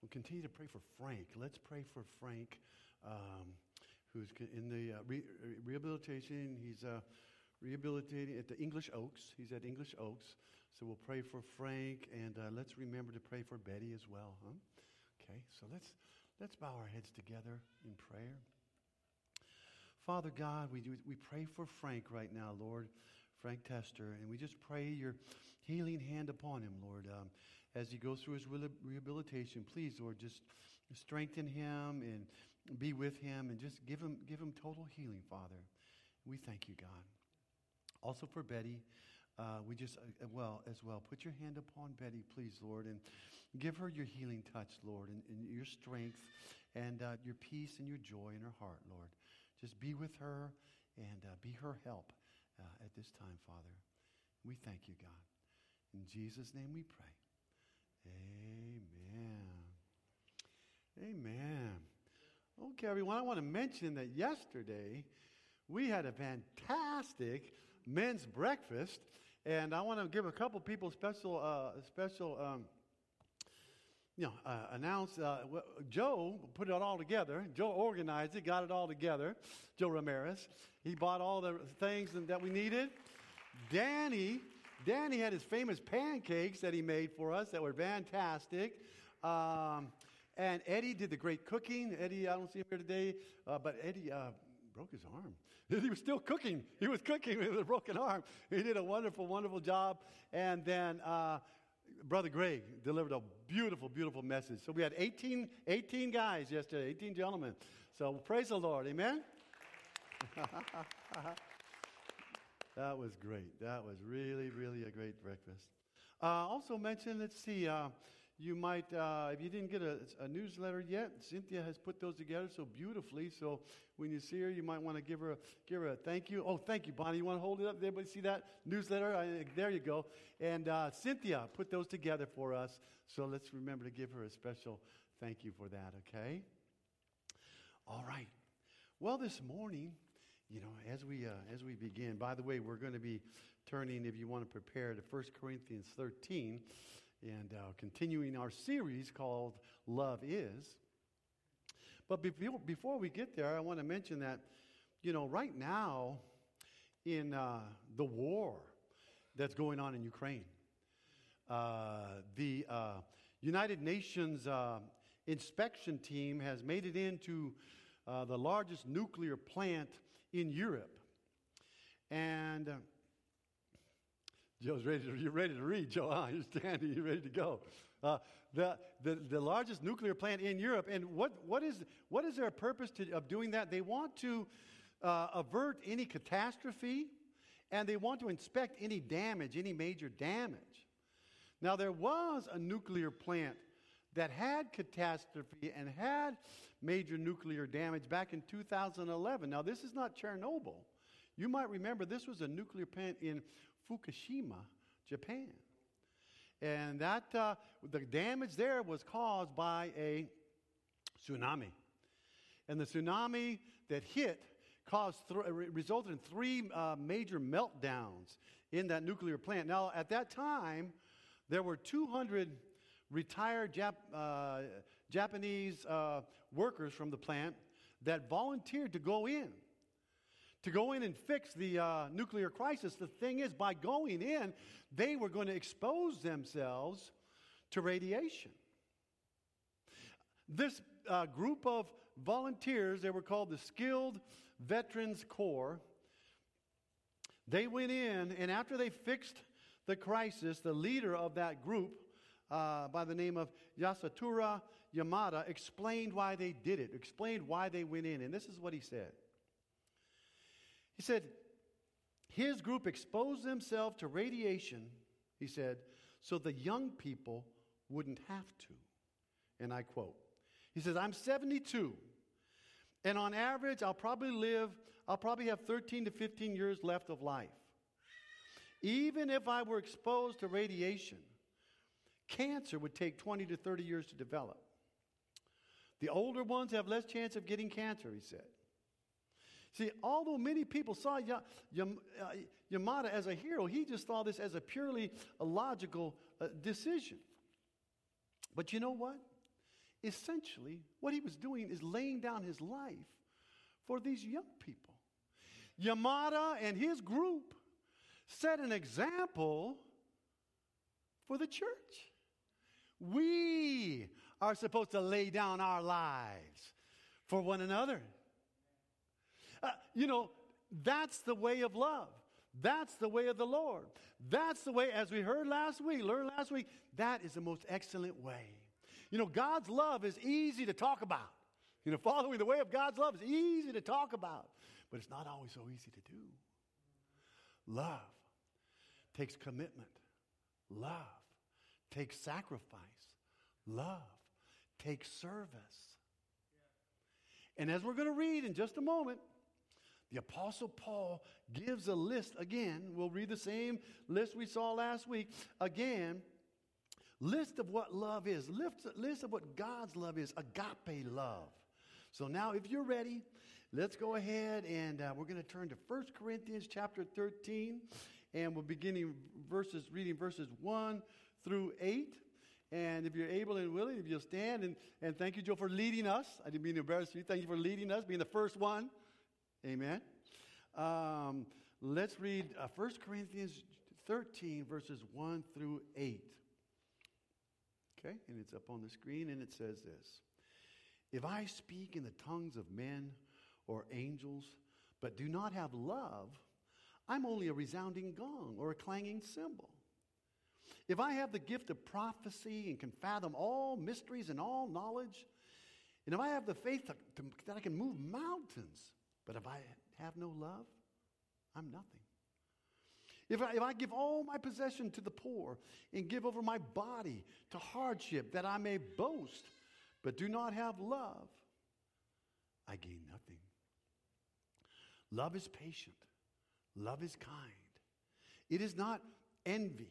We'll continue to pray for Frank. Let's pray for Frank, um, who's in the uh, re- rehabilitation. He's uh, rehabilitating at the English Oaks. He's at English Oaks. So we'll pray for Frank, and uh, let's remember to pray for Betty as well. Huh? Okay, so let's, let's bow our heads together in prayer. Father God, we, do, we pray for Frank right now, Lord. Frank Tester, and we just pray your healing hand upon him, Lord, um, as he goes through his rehabilitation. Please, Lord, just strengthen him and be with him, and just give him give him total healing, Father. We thank you, God. Also for Betty, uh, we just uh, well as well put your hand upon Betty, please, Lord, and give her your healing touch, Lord, and, and your strength, and uh, your peace and your joy in her heart, Lord. Just be with her and uh, be her help uh, at this time, Father. We thank you, God. In Jesus' name we pray. Amen. Amen. Okay, everyone, I want to mention that yesterday we had a fantastic men's breakfast, and I want to give a couple people special, uh, special, um, you know, uh, announce. Uh, Joe put it all together. Joe organized it, got it all together. Joe Ramirez. He bought all the things that we needed. Danny, Danny had his famous pancakes that he made for us that were fantastic. Um, and Eddie did the great cooking. Eddie, I don't see him here today, uh, but Eddie uh, broke his arm. He was still cooking. He was cooking with a broken arm. He did a wonderful, wonderful job. And then uh, Brother Greg delivered a beautiful, beautiful message. So we had 18, 18 guys yesterday, 18 gentlemen. So praise the Lord. Amen. that was great. That was really, really a great breakfast. Uh, also mentioned, let's see, uh, you might, uh, if you didn't get a, a, newsletter yet, Cynthia has put those together so beautifully. So when you see her, you might want to give her a, give her a thank you. Oh, thank you, Bonnie. You want to hold it up? Did everybody see that newsletter? I, there you go. And uh, Cynthia put those together for us. So let's remember to give her a special thank you for that, okay? All right. Well, this morning, you know, as we, uh, as we begin, by the way, we're going to be turning, if you want to prepare, to 1 Corinthians 13 and uh, continuing our series called Love Is. But before, we get there, I want to mention that, you know, right now in uh, the war that's going on in Ukraine, uh, the uh, United Nations uh, inspection team has made it into the largest nuclear plant in Europe. And Joe's ready to, you're ready to read, Joe. Huh? You're standing, you're ready to go. Uh, the, the, the largest nuclear plant in Europe. And what, what, is, what is their purpose to, of doing that? They want to uh, avert any catastrophe and they want to inspect any damage, any major damage. Now, there was a nuclear plant that had catastrophe and had major nuclear damage back in 2011. Now, this is not Chernobyl. You might remember this was a nuclear plant in Fukushima, Japan. And that, uh, the damage there was caused by a tsunami. And the tsunami that hit caused th- resulted in three uh, major meltdowns in that nuclear plant. Now, at that time, there were 200 retired Jap- uh, Japanese uh, workers from the plant that volunteered to go in to go in and fix the uh, nuclear crisis. The thing is, by going in, they were going to expose themselves to radiation. This uh, group of volunteers, they were called the Skilled Veterans Corps, they went in, and after they fixed the crisis, the leader of that group, uh, by the name of Yasuteru Yamada, explained why they did it, explained why they went in. And this is what he said. He said, his group exposed themselves to radiation, he said, so the young people wouldn't have to. And I quote, he says, I'm 72. And on average, I'll probably live, I'll probably have 13 to 15 years left of life. Even if I were exposed to radiation, cancer would take 20 to 30 years to develop. The older ones have less chance of getting cancer, he said. See, although many people saw uh, Yamada as a hero, he just saw this as a purely logical uh, decision. But you know what? essentially, what he was doing is laying down his life for these young people. Yamada and his group set an example for the church. We are supposed to lay down our lives for one another. Uh, you know, that's the way of love. That's the way of the Lord. That's the way, as we heard last week, learned last week, that is the most excellent way. You know, God's love is easy to talk about. You know, following the way of God's love is easy to talk about, but it's not always so easy to do. Love takes commitment, love takes sacrifice, love takes service. And as we're going to read in just a moment, the Apostle Paul gives a list again. We'll read the same list we saw last week. Again, list of what love is, list, of what God's love is, agape love. So now, if you're ready, let's go ahead and uh, we're going to turn to 1 Corinthians chapter 13, and we're beginning verses, reading verses 1 through 8. And if you're able and willing, if you'll stand, and, and thank you, Joe, for leading us. I didn't mean to embarrass you. Thank you for leading us, being the first one. Amen. Um, let's read uh, 1 Corinthians 13, verses 1 through 8. Okay, and it's up on the screen, and it says this If I speak in the tongues of men or angels, but do not have love, I'm only a resounding gong or a clanging cymbal. If I have the gift of prophecy and can fathom all mysteries and all knowledge, and if I have the faith to, to, that I can move mountains, but if I have no love, I'm nothing. If I, if I give all my possession to the poor and give over my body to hardship that I may boast, but do not have love, I gain nothing. Love is patient. Love is kind. It is not envy.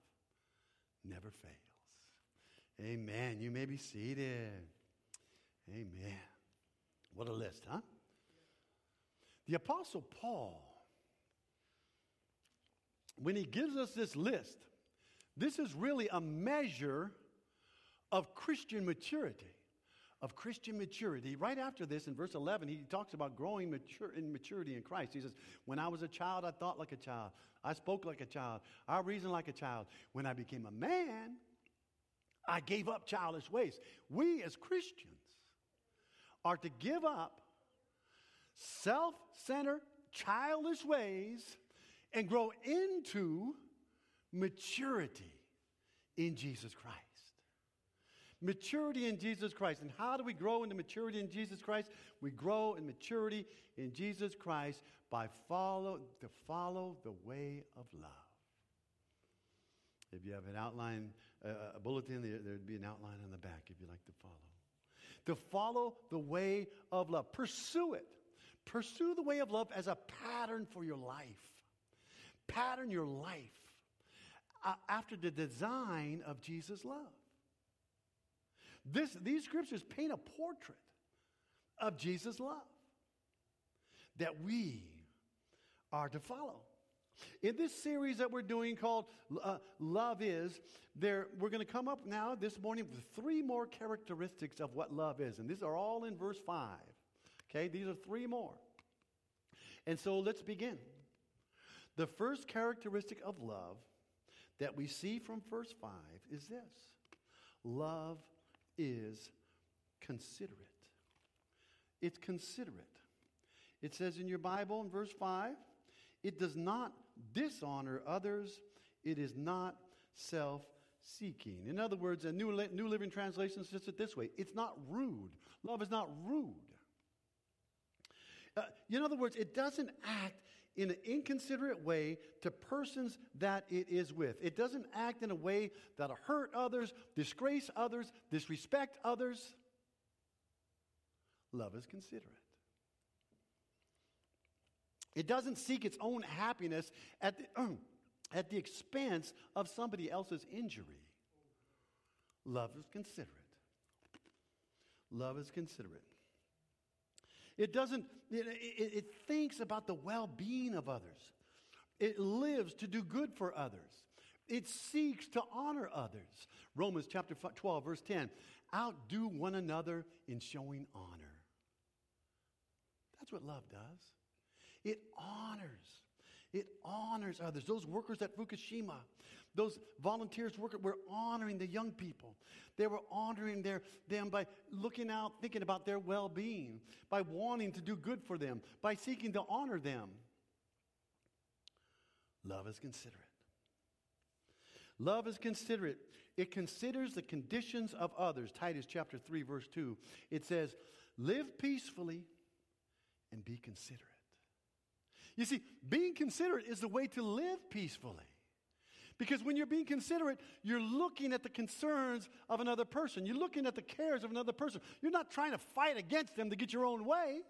never fails. Amen. You may be seated. Amen. What a list, huh? The Apostle Paul, when he gives us this list, this is really a measure of Christian maturity. Of Christian maturity. Right after this, in verse 11, he talks about growing mature, in maturity in Christ. He says, When I was a child, I thought like a child. I spoke like a child. I reasoned like a child. When I became a man, I gave up childish ways. We as Christians are to give up self centered, childish ways and grow into maturity in Jesus Christ. Maturity in Jesus Christ. And how do we grow into maturity in Jesus Christ? We grow in maturity in Jesus Christ by follow to follow the way of love. If you have an outline, uh, a bulletin, there, there'd be an outline on the back if you'd like to follow. To follow the way of love. Pursue it. Pursue the way of love as a pattern for your life. Pattern your life uh, after the design of Jesus' love. This, these scriptures paint a portrait of Jesus' love that we are to follow. In this series that we're doing called uh, Love Is, there, we're going to come up now this morning with three more characteristics of what love is. And these are all in verse 5. Okay, these are three more. And so let's begin. The first characteristic of love that we see from verse 5 is this love is considerate. It's considerate. It says in your Bible in verse 5 it does not dishonor others, it is not self seeking. In other words, a New, New Living Translation says it this way it's not rude. Love is not rude. Uh, in other words, it doesn't act in an inconsiderate way to persons that it is with. It doesn't act in a way that'll hurt others, disgrace others, disrespect others. Love is considerate. It doesn't seek its own happiness at the, at the expense of somebody else's injury. Love is considerate. Love is considerate. It doesn't, it, it, it thinks about the well being of others. It lives to do good for others. It seeks to honor others. Romans chapter 12, verse 10 outdo one another in showing honor. That's what love does. It honors. It honors others. Those workers at Fukushima, those volunteers working, were honoring the young people. They were honoring their, them by looking out, thinking about their well being, by wanting to do good for them, by seeking to honor them. Love is considerate. Love is considerate. It considers the conditions of others. Titus chapter 3, verse 2. It says, Live peacefully and be considerate. You see, being considerate is the way to live peacefully. Because when you're being considerate, you're looking at the concerns of another person. You're looking at the cares of another person. You're not trying to fight against them to get your own way.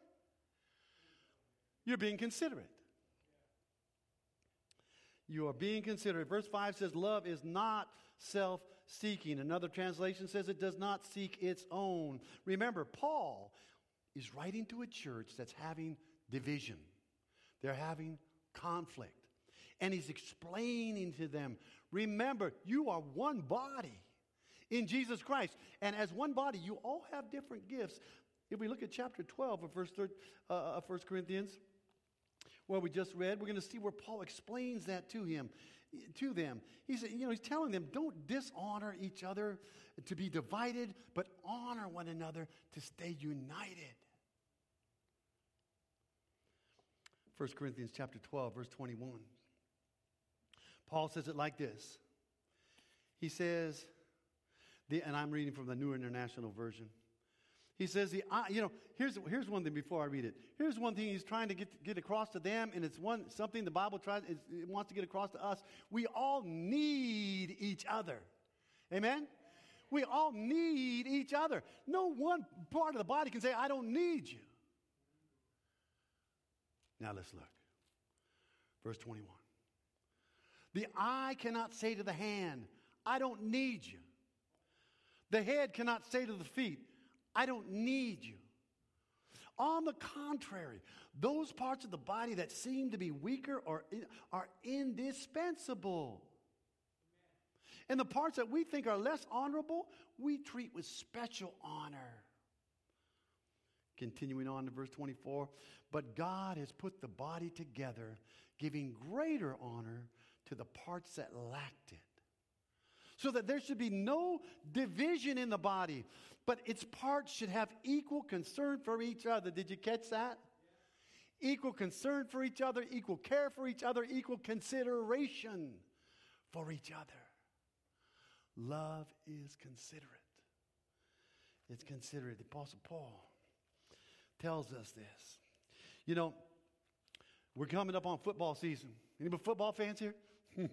You're being considerate. You are being considerate. Verse 5 says, Love is not self seeking. Another translation says it does not seek its own. Remember, Paul is writing to a church that's having division, they're having conflict. And he's explaining to them remember, you are one body in Jesus Christ. And as one body, you all have different gifts. If we look at chapter 12 of verse 3, uh, 1 Corinthians, where we just read, we're going to see where Paul explains that to him, to them. He's, you know, he's telling them, don't dishonor each other to be divided, but honor one another to stay united. 1 Corinthians chapter 12, verse 21. Paul says it like this. He says, the, and I'm reading from the New International Version. He says, the, uh, you know, here's, here's one thing before I read it. Here's one thing he's trying to get, get across to them, and it's one, something the Bible tries, it wants to get across to us. We all need each other. Amen? We all need each other. No one part of the body can say, I don't need you. Now let's look. Verse 21. The eye cannot say to the hand, I don't need you. The head cannot say to the feet, I don't need you. On the contrary, those parts of the body that seem to be weaker are, are indispensable. And the parts that we think are less honorable, we treat with special honor. Continuing on to verse 24, but God has put the body together, giving greater honor to the parts that lacked it. So that there should be no division in the body, but its parts should have equal concern for each other. Did you catch that? Equal concern for each other, equal care for each other, equal consideration for each other. Love is considerate. It's considerate. The Apostle Paul tells us this. You know, we're coming up on football season. Any football fans here?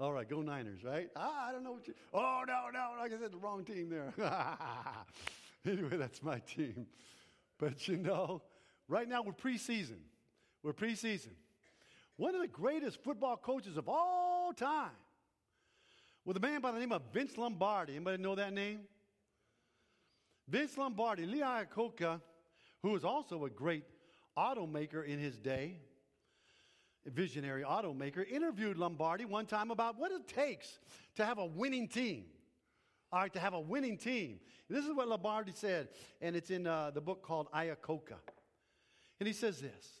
All right, go Niners, right? Ah, I don't know what you. Oh no, no, like I said, the wrong team there. anyway, that's my team. But you know, right now we're preseason. We're preseason. One of the greatest football coaches of all time was a man by the name of Vince Lombardi. Anybody know that name? Vince Lombardi, Lee Iacocca, who was also a great automaker in his day, visionary automaker, interviewed Lombardi one time about what it takes to have a winning team. All right, to have a winning team. This is what Lombardi said, and it's in uh, the book called Iacocca. And he says this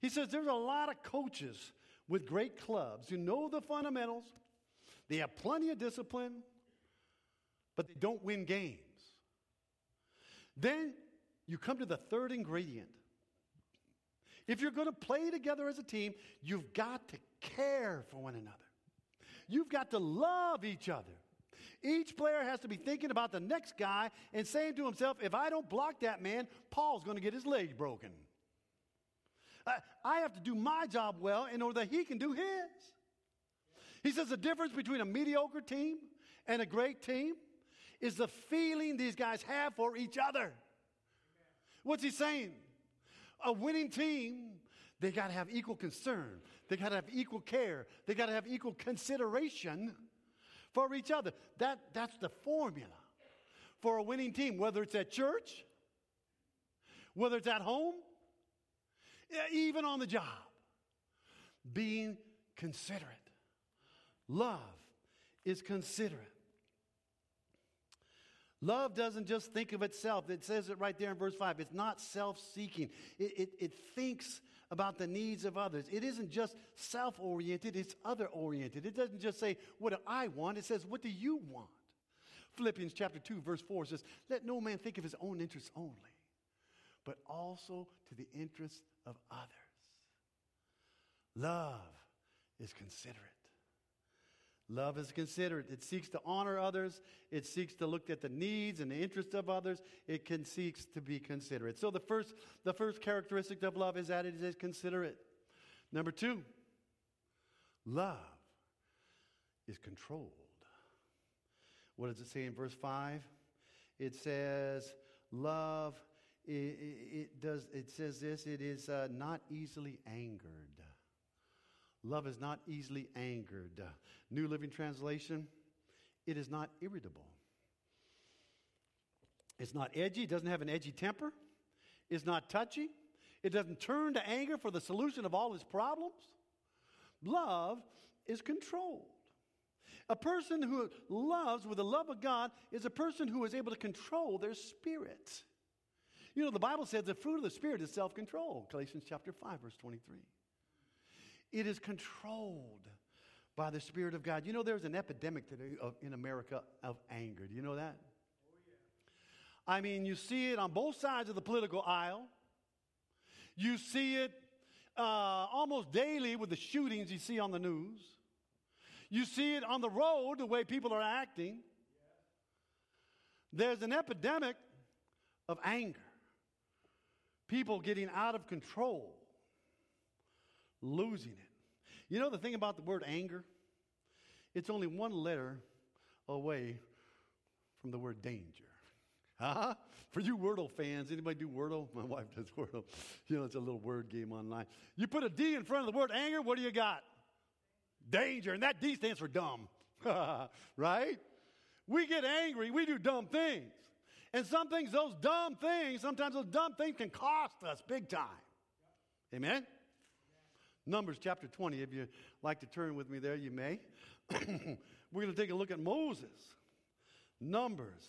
He says, There's a lot of coaches with great clubs who know the fundamentals, they have plenty of discipline, but they don't win games. Then you come to the third ingredient if you're going to play together as a team, you've got to care for one another. You've got to love each other. Each player has to be thinking about the next guy and saying to himself, if I don't block that man, Paul's going to get his leg broken. I have to do my job well in order that he can do his. He says the difference between a mediocre team and a great team is the feeling these guys have for each other. What's he saying? A winning team, they got to have equal concern. They got to have equal care. They got to have equal consideration for each other. That, that's the formula for a winning team, whether it's at church, whether it's at home, even on the job. Being considerate. Love is considerate. Love doesn't just think of itself. It says it right there in verse 5. It's not self seeking, it, it, it, thinks about the needs of others. It isn't just self oriented, it's other oriented. It doesn't just say, What do I want? It says, What do you want? Philippians chapter 2, verse 4 says, Let no man think of his own interests only, but also to the interests of others. Love is considerate. Love is considerate. It seeks to honor others. It seeks to look at the needs and the interests of others. It can seeks to be considerate. So the first, the first characteristic of love is that it is considerate. Number two, love is controlled. What does it say in verse 5? It says, love, it, it, it does, it says this, it is uh, not easily angered. Love is not easily angered. New Living Translation, it is not irritable. It's not edgy, it doesn't have an edgy temper. It's not touchy. It doesn't turn to anger for the solution of all its problems. Love is controlled. A person who loves with the love of God is a person who is able to control their spirit. You know, the Bible says the fruit of the Spirit is self control, Galatians chapter 5, verse 23. It is controlled by the Spirit of God. You know, there's an epidemic today of, in America of anger. Do you know that? Oh, yeah. I mean, you see it on both sides of the political aisle. You see it uh, almost daily with the shootings you see on the news. You see it on the road, the way people are acting. There's an epidemic of anger. People getting out of control losing it. You know the thing about the word anger? It's only one letter away from the word danger. Huh? For you Wordle fans, anybody do Wordle? My wife does Wordle. You know, it's a little word game online. You put a D in front of the word anger, what do you got? Danger. And that D stands for dumb. right? We get angry, we do dumb things. And some things, those dumb things, sometimes those dumb things can cost us big time. Amen? Numbers chapter 20. If you like to turn with me there, you may. We're going to take a look at Moses. Numbers.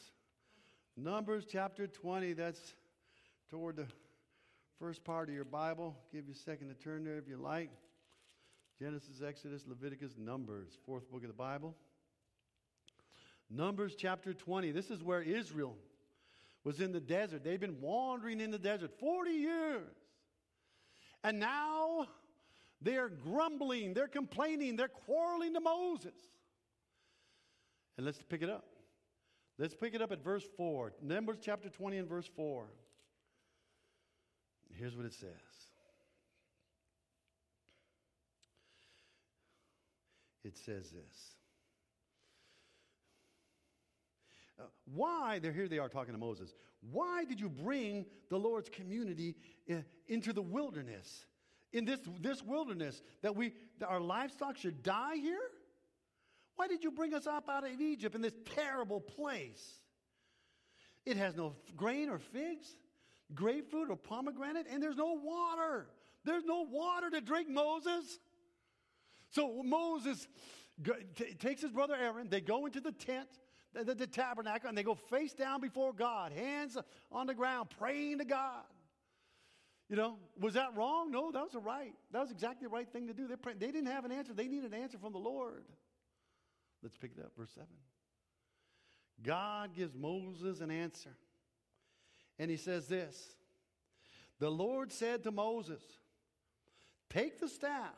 Numbers chapter 20. That's toward the first part of your Bible. Give you a second to turn there if you like. Genesis, Exodus, Leviticus, Numbers, fourth book of the Bible. Numbers chapter 20. This is where Israel was in the desert. They've been wandering in the desert 40 years. And now they're grumbling, they're complaining, they're quarreling to Moses. And let's pick it up. Let's pick it up at verse 4. Numbers chapter 20 and verse 4. Here's what it says. It says this. Uh, why, they're here they are talking to Moses. Why did you bring the Lord's community uh, into the wilderness? In this, this wilderness that we that our livestock should die here? Why did you bring us up out of Egypt in this terrible place? It has no grain or figs, grapefruit or pomegranate, and there's no water. There's no water to drink, Moses. So Moses takes his brother Aaron, they go into the tent, the, the, the tabernacle, and they go face down before God, hands on the ground, praying to God. You know, was that wrong? No, that was the right. That was exactly the right thing to do. They, they didn't have an answer. They needed an answer from the Lord. Let's pick it up, verse 7. God gives Moses an answer. And he says this The Lord said to Moses, Take the staff,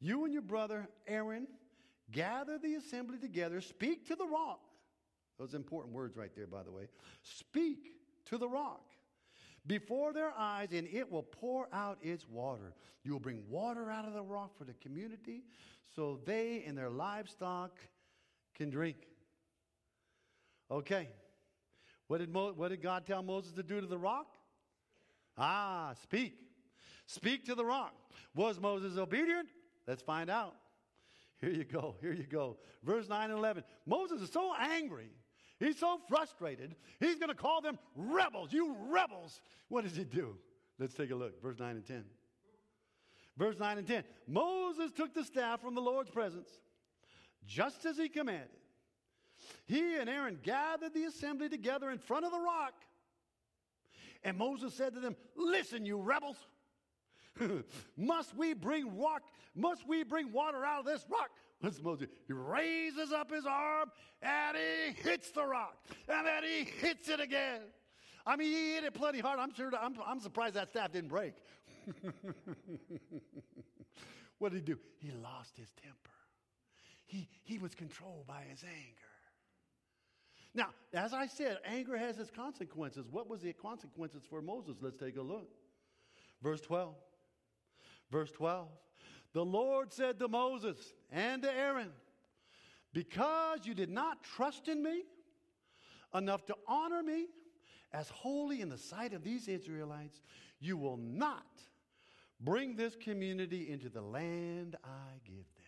you and your brother Aaron, gather the assembly together, speak to the rock. Those important words right there, by the way. Speak to the rock before their eyes, and it will pour out its water. You will bring water out of the rock for the community so they and their livestock can drink. Okay. What did, Mo- what did God tell Moses to do to the rock? Ah, speak. Speak to the rock. Was Moses obedient? Let's find out. Here you go. Here you go. Verse 9 and 11. Moses is so angry. He's so frustrated. He's going to call them rebels. You rebels. What does he do? Let's take a look. Verse 9 and 10. Verse 9 and 10. Moses took the staff from the Lord's presence, just as he commanded. He and Aaron gathered the assembly together in front of the rock. And Moses said to them, Listen, you rebels. must we bring rock? Must we bring water out of this rock? What's Moses? He raises up his arm and he hits the rock, and then he hits it again. I mean, he hit it plenty hard. I'm sure. I'm, I'm surprised that staff didn't break. what did he do? He lost his temper. He, he was controlled by his anger. Now, as I said, anger has its consequences. What was the consequences for Moses? Let's take a look. Verse 12. Verse 12. The Lord said to Moses and to Aaron, Because you did not trust in me enough to honor me as holy in the sight of these Israelites, you will not bring this community into the land I give them.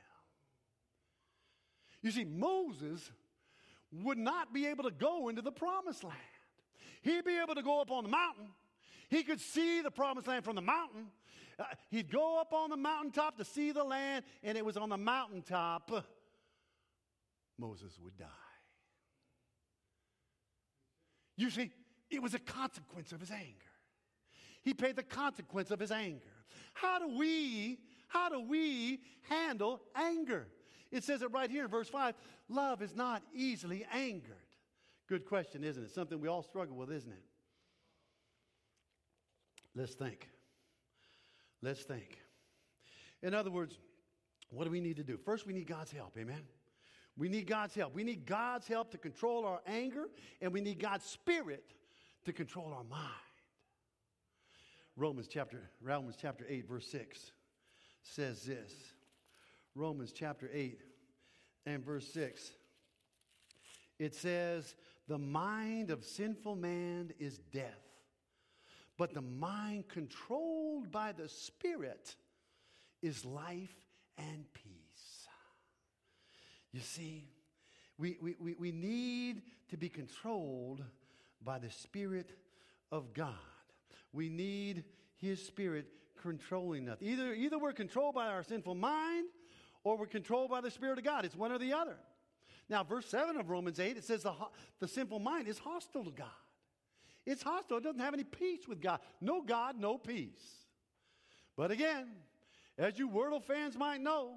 You see, Moses would not be able to go into the promised land. He'd be able to go up on the mountain. He could see the promised land from the mountain. He'd go up on the mountaintop to see the land, and it was on the mountaintop Moses would die. You see, it was a consequence of his anger. He paid the consequence of his anger. How do we, how do we handle anger? It says it right here in verse 5 love is not easily angered. Good question, isn't it? Something we all struggle with, isn't it? Let's think. Let's think. In other words, what do we need to do? First, we need God's help. Amen. We need God's help. We need God's help to control our anger, and we need God's Spirit to control our mind. Romans chapter, Romans chapter 8, verse 6 says this. Romans chapter 8 and verse 6. It says, The mind of sinful man is death, but the mind controlled by the Spirit is life and peace. You see, we, we, we, we need to be controlled by the Spirit of God. We need His Spirit controlling us. Either, either we're controlled by our sinful mind or we're controlled by the Spirit of God. It's one or the other. Now, verse 7 of Romans 8, it says the, the sinful mind is hostile to God. It's hostile. It doesn't have any peace with God. No God, no peace. But again, as you Wordle fans might know,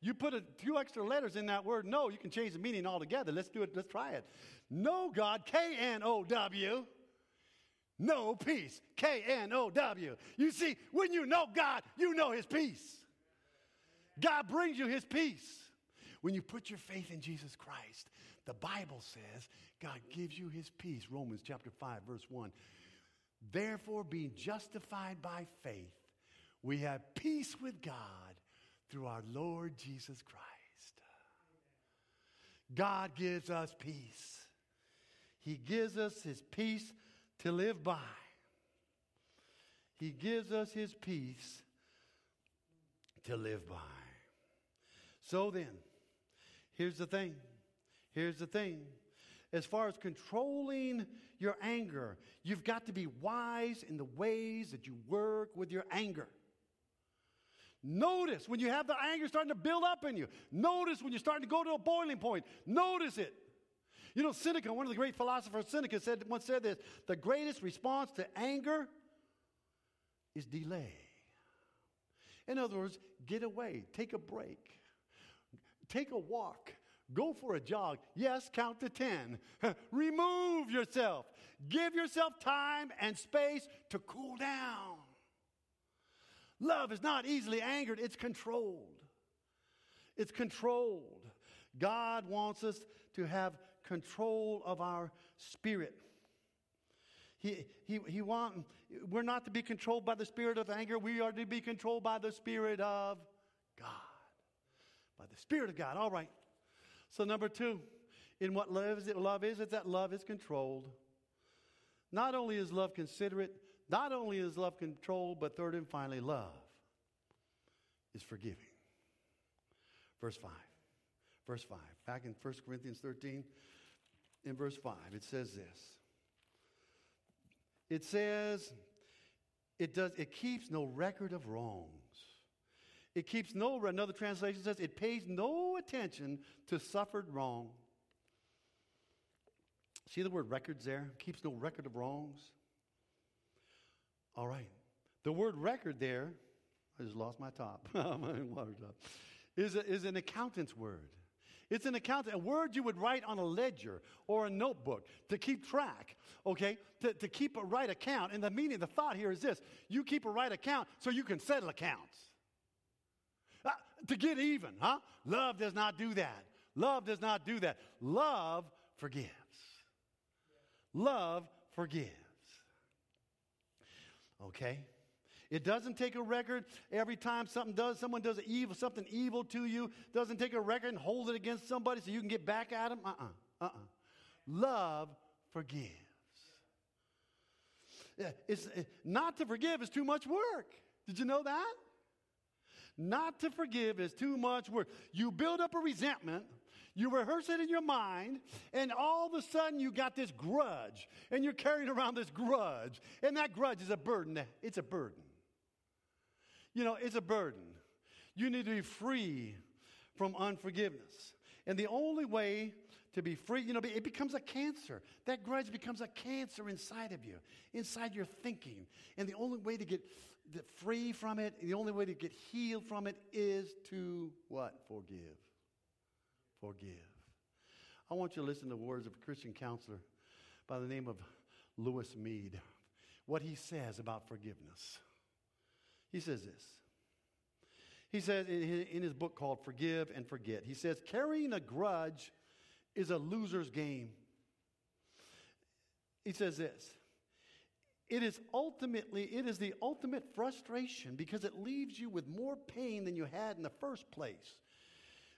you put a few extra letters in that word no, you can change the meaning altogether. Let's do it. Let's try it. No God, K N O W. No peace, K N O W. You see, when you know God, you know His peace. God brings you his peace. When you put your faith in Jesus Christ, the Bible says God gives you his peace. Romans chapter 5, verse 1. Therefore, being justified by faith, we have peace with God through our Lord Jesus Christ. God gives us peace. He gives us his peace to live by. He gives us his peace to live by. So then, here's the thing. Here's the thing. As far as controlling your anger, you've got to be wise in the ways that you work with your anger. Notice when you have the anger starting to build up in you. Notice when you're starting to go to a boiling point. Notice it. You know, Seneca, one of the great philosophers, Seneca, said, once said this the greatest response to anger is delay. In other words, get away, take a break take a walk, go for a jog. Yes, count to 10. Remove yourself. Give yourself time and space to cool down. Love is not easily angered, it's controlled. It's controlled. God wants us to have control of our spirit. He, he, he want, we're not to be controlled by the spirit of anger. We are to be controlled by the spirit of God by the Spirit of God. All right. So, number two, in what love is, it, that love is controlled. Not only is love considerate, Not only is love controlled, but third and finally, love is forgiving. Verse 5. Verse 5. Back in 1 Corinthians 13, in verse 5, it says this. It says, it does it keeps no record of wrongs. It keeps no another translation says it pays no attention to suffered wrong. See the word records there? Keeps no record of wrongs. All right. The word record there, I just lost my top, my water top, is, a, is an accountant's word. It's an account, a word you would write on a ledger or a notebook to keep track, okay? To, to keep a right account. And the meaning, the thought here is this you keep a right account so you can settle accounts. To get even, huh? Love does not do that. Love does not do that. Love forgives. Love forgives. Okay? It doesn't take a record every time something does someone does evil something evil to you. Doesn't take a record and hold it against somebody so you can get back at them. Uh-uh. Uh-uh. Love forgives. It's, it, not to forgive is too much work. Did you know that? Not to forgive is too much work. You build up a resentment you rehearse it in your mind, and all of a sudden you got this grudge, and you're carrying around this grudge, and that grudge is a burden. It's a burden. You know, it's a burden. You need to be free from unforgiveness. And the only way to be free, you know, it becomes a cancer. That grudge becomes a cancer inside of you, inside your thinking. And the only way to get free from it, the only way to get healed from it is to what? Forgive forgive. I want you to listen to the words of a Christian counselor by the name of Lewis Smedes. What he says about forgiveness. He says this. He says in his book called Forgive and Forget, he says, carrying a grudge is a loser's game. He says this. It is ultimately, it is the ultimate frustration because it leaves you with more pain than you had in the first place.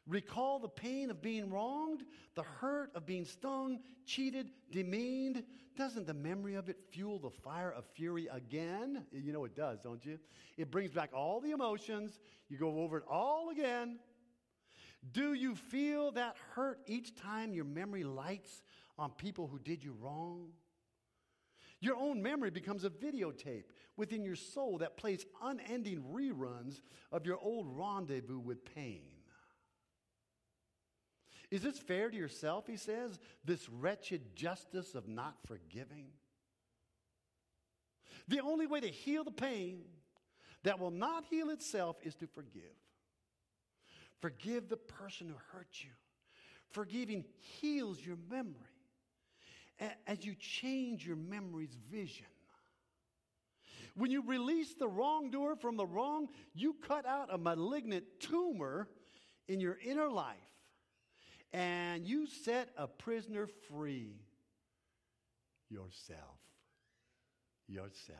Recall the pain of being wronged, the hurt of being stung, cheated, demeaned. Doesn't the memory of it fuel the fire of fury again? You know it does, don't you? It brings back all the emotions. You go over it all again. Do you feel that hurt each time your memory lights on people who did you wrong? Your own memory becomes a videotape within your soul that plays unending reruns of your old rendezvous with pain. Is this fair to yourself, he says, this wretched justice of not forgiving? The only way to heal the pain that will not heal itself is to forgive. Forgive the person who hurt you. Forgiving heals your memory as you change your memory's vision. When you release the wrongdoer from the wrong, you cut out a malignant tumor in your inner life and you set a prisoner free yourself. Yourself.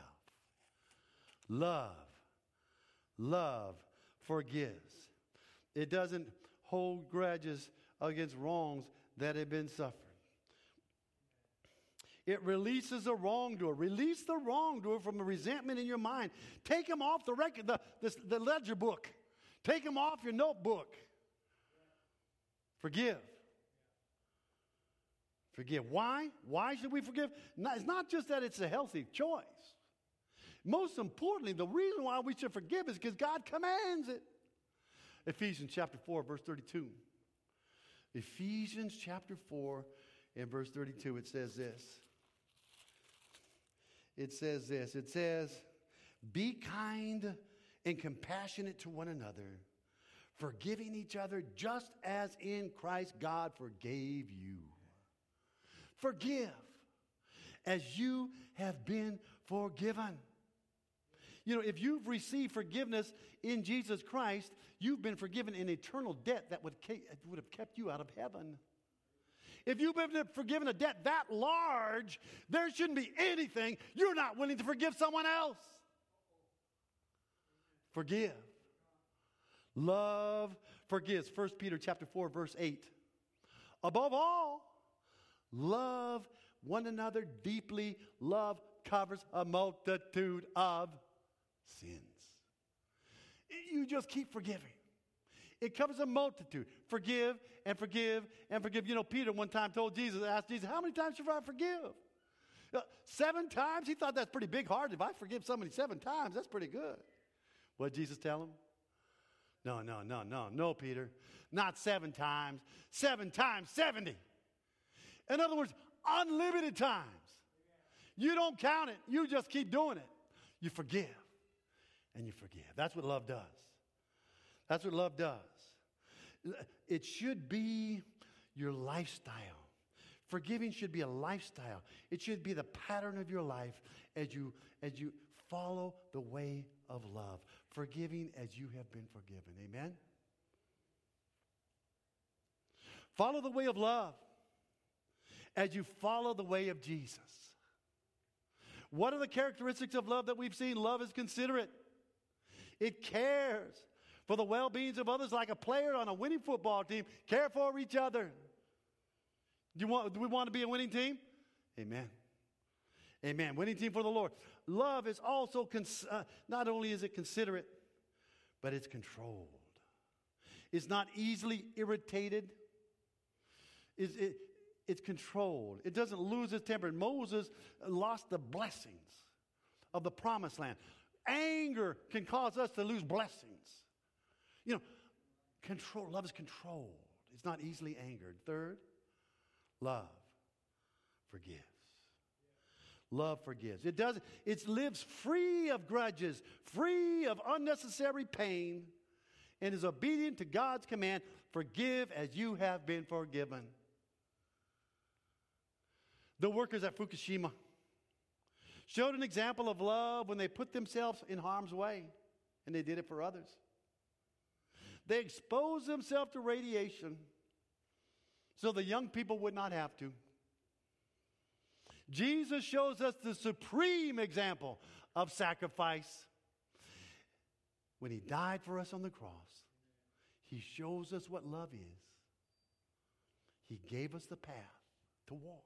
Love. Love forgives. It doesn't hold grudges against wrongs that have been suffered. It releases a wrongdoer. Release the wrongdoer from the resentment in your mind. Take him off the record, the, the, the ledger book. Take him off your notebook. Forgive. Forgive. Why? Why should we forgive? It's not just that it's a healthy choice. Most importantly, the reason why we should forgive is because God commands it. Ephesians chapter 4, verse 32. Ephesians chapter 4 and verse 32, it says this. It says this. It says, Be kind and compassionate to one another forgiving each other just as in Christ God forgave you. Forgive as you have been forgiven. You know, if you've received forgiveness in Jesus Christ, you've been forgiven an eternal debt that would, would have kept you out of heaven. If you've been forgiven a debt that large, there shouldn't be anything you're not willing to forgive someone else. Forgive. Love forgives. 1 Peter chapter 4 verse 8. Above all, love one another deeply, love covers a multitude of sins. You just keep forgiving. It covers a multitude. Forgive and forgive and forgive. You know, Peter one time told Jesus, asked Jesus, How many times should I forgive? Uh, seven times? He thought that's pretty big hearted. If I forgive somebody seven times, that's pretty good. What did Jesus tell him? No, no, no, no, no, Peter. Not seven times. Seven times 70. In other words, unlimited times. You don't count it, you just keep doing it. You forgive and you forgive. That's what love does. That's what love does. It should be your lifestyle. Forgiving should be a lifestyle. It should be the pattern of your life as you as you follow the way of love. Forgiving as you have been forgiven. Amen. Follow the way of love as you follow the way of Jesus. What are the characteristics of love that we've seen? Love is considerate. It cares for the well beings of others like a player on a winning football team. Care for each other. Do, want, do we want to be a winning team? Amen. Amen. Winning team for the Lord. Love is also, cons- uh, not only is it considerate, but it's controlled. It's not easily irritated. It's, it, it's controlled. It doesn't lose its temper. Moses lost the blessings of the promised land. Anger can cause us to lose blessings. You know, control, love is controlled. It's not easily angered. Third, love forgives. Love forgives. It does it lives free of grudges, free of unnecessary pain, and is obedient to God's command, forgive as you have been forgiven. The workers at Fukushima showed an example of love when they put themselves in harm's way, and they did it for others. They exposed themselves to radiation so the young people would not have to. Jesus shows us the supreme example of sacrifice. When he died for us on the cross, he shows us what love is. He gave us the path to walk.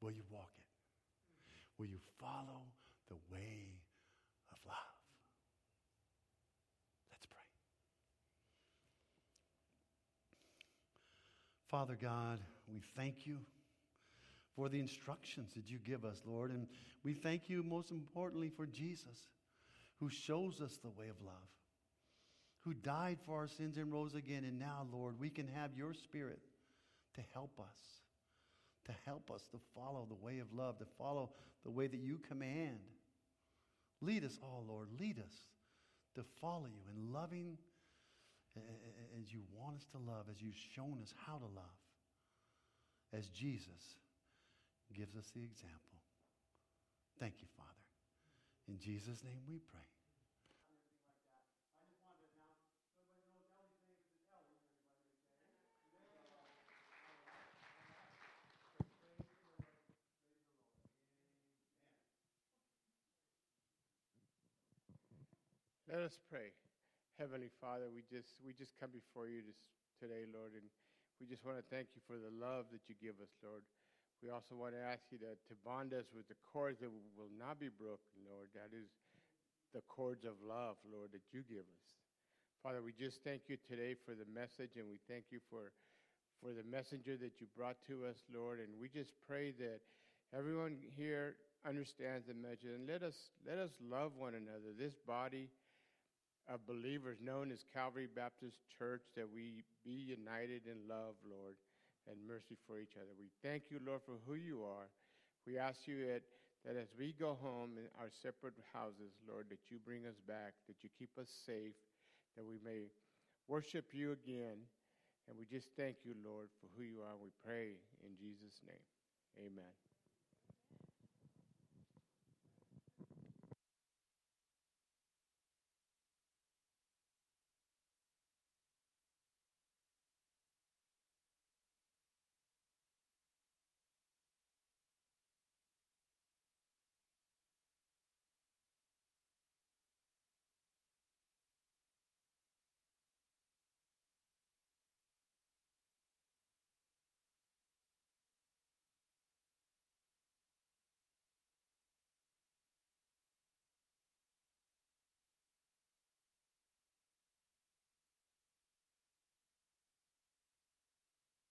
Will you walk it? Will you follow the way of love? Let's pray. Father God, we thank you for the instructions that you give us, Lord. And we thank you most importantly for Jesus, who shows us the way of love, who died for our sins and rose again. And now, Lord, we can have your spirit to help us, to help us to follow the way of love, to follow the way that you command. Lead us all, Lord. Lead us to follow you in loving as you want us to love, as you've shown us how to love, as Jesus gives us the example. Thank you, Father. In Jesus' name we pray. Let us pray. Heavenly Father, we just we just come before you this, today, Lord, and we just want to thank you for the love that you give us, Lord. We also want to ask you to, to bond us with the cords that will not be broken, Lord. That is the cords of love, Lord, that you give us. Father, we just thank you today for the message, and we thank you for for the messenger that you brought to us, Lord. And we just pray that everyone here understands the message, and let us let us love one another. This body of believers known as Calvary Baptist Church that we be united in love, Lord, and mercy for each other. We thank you, Lord, for who you are. We ask you that, that as we go home in our separate houses, Lord, that you bring us back, that you keep us safe, that we may worship you again. And we just thank you, Lord, for who you are. We pray in Jesus' name. Amen.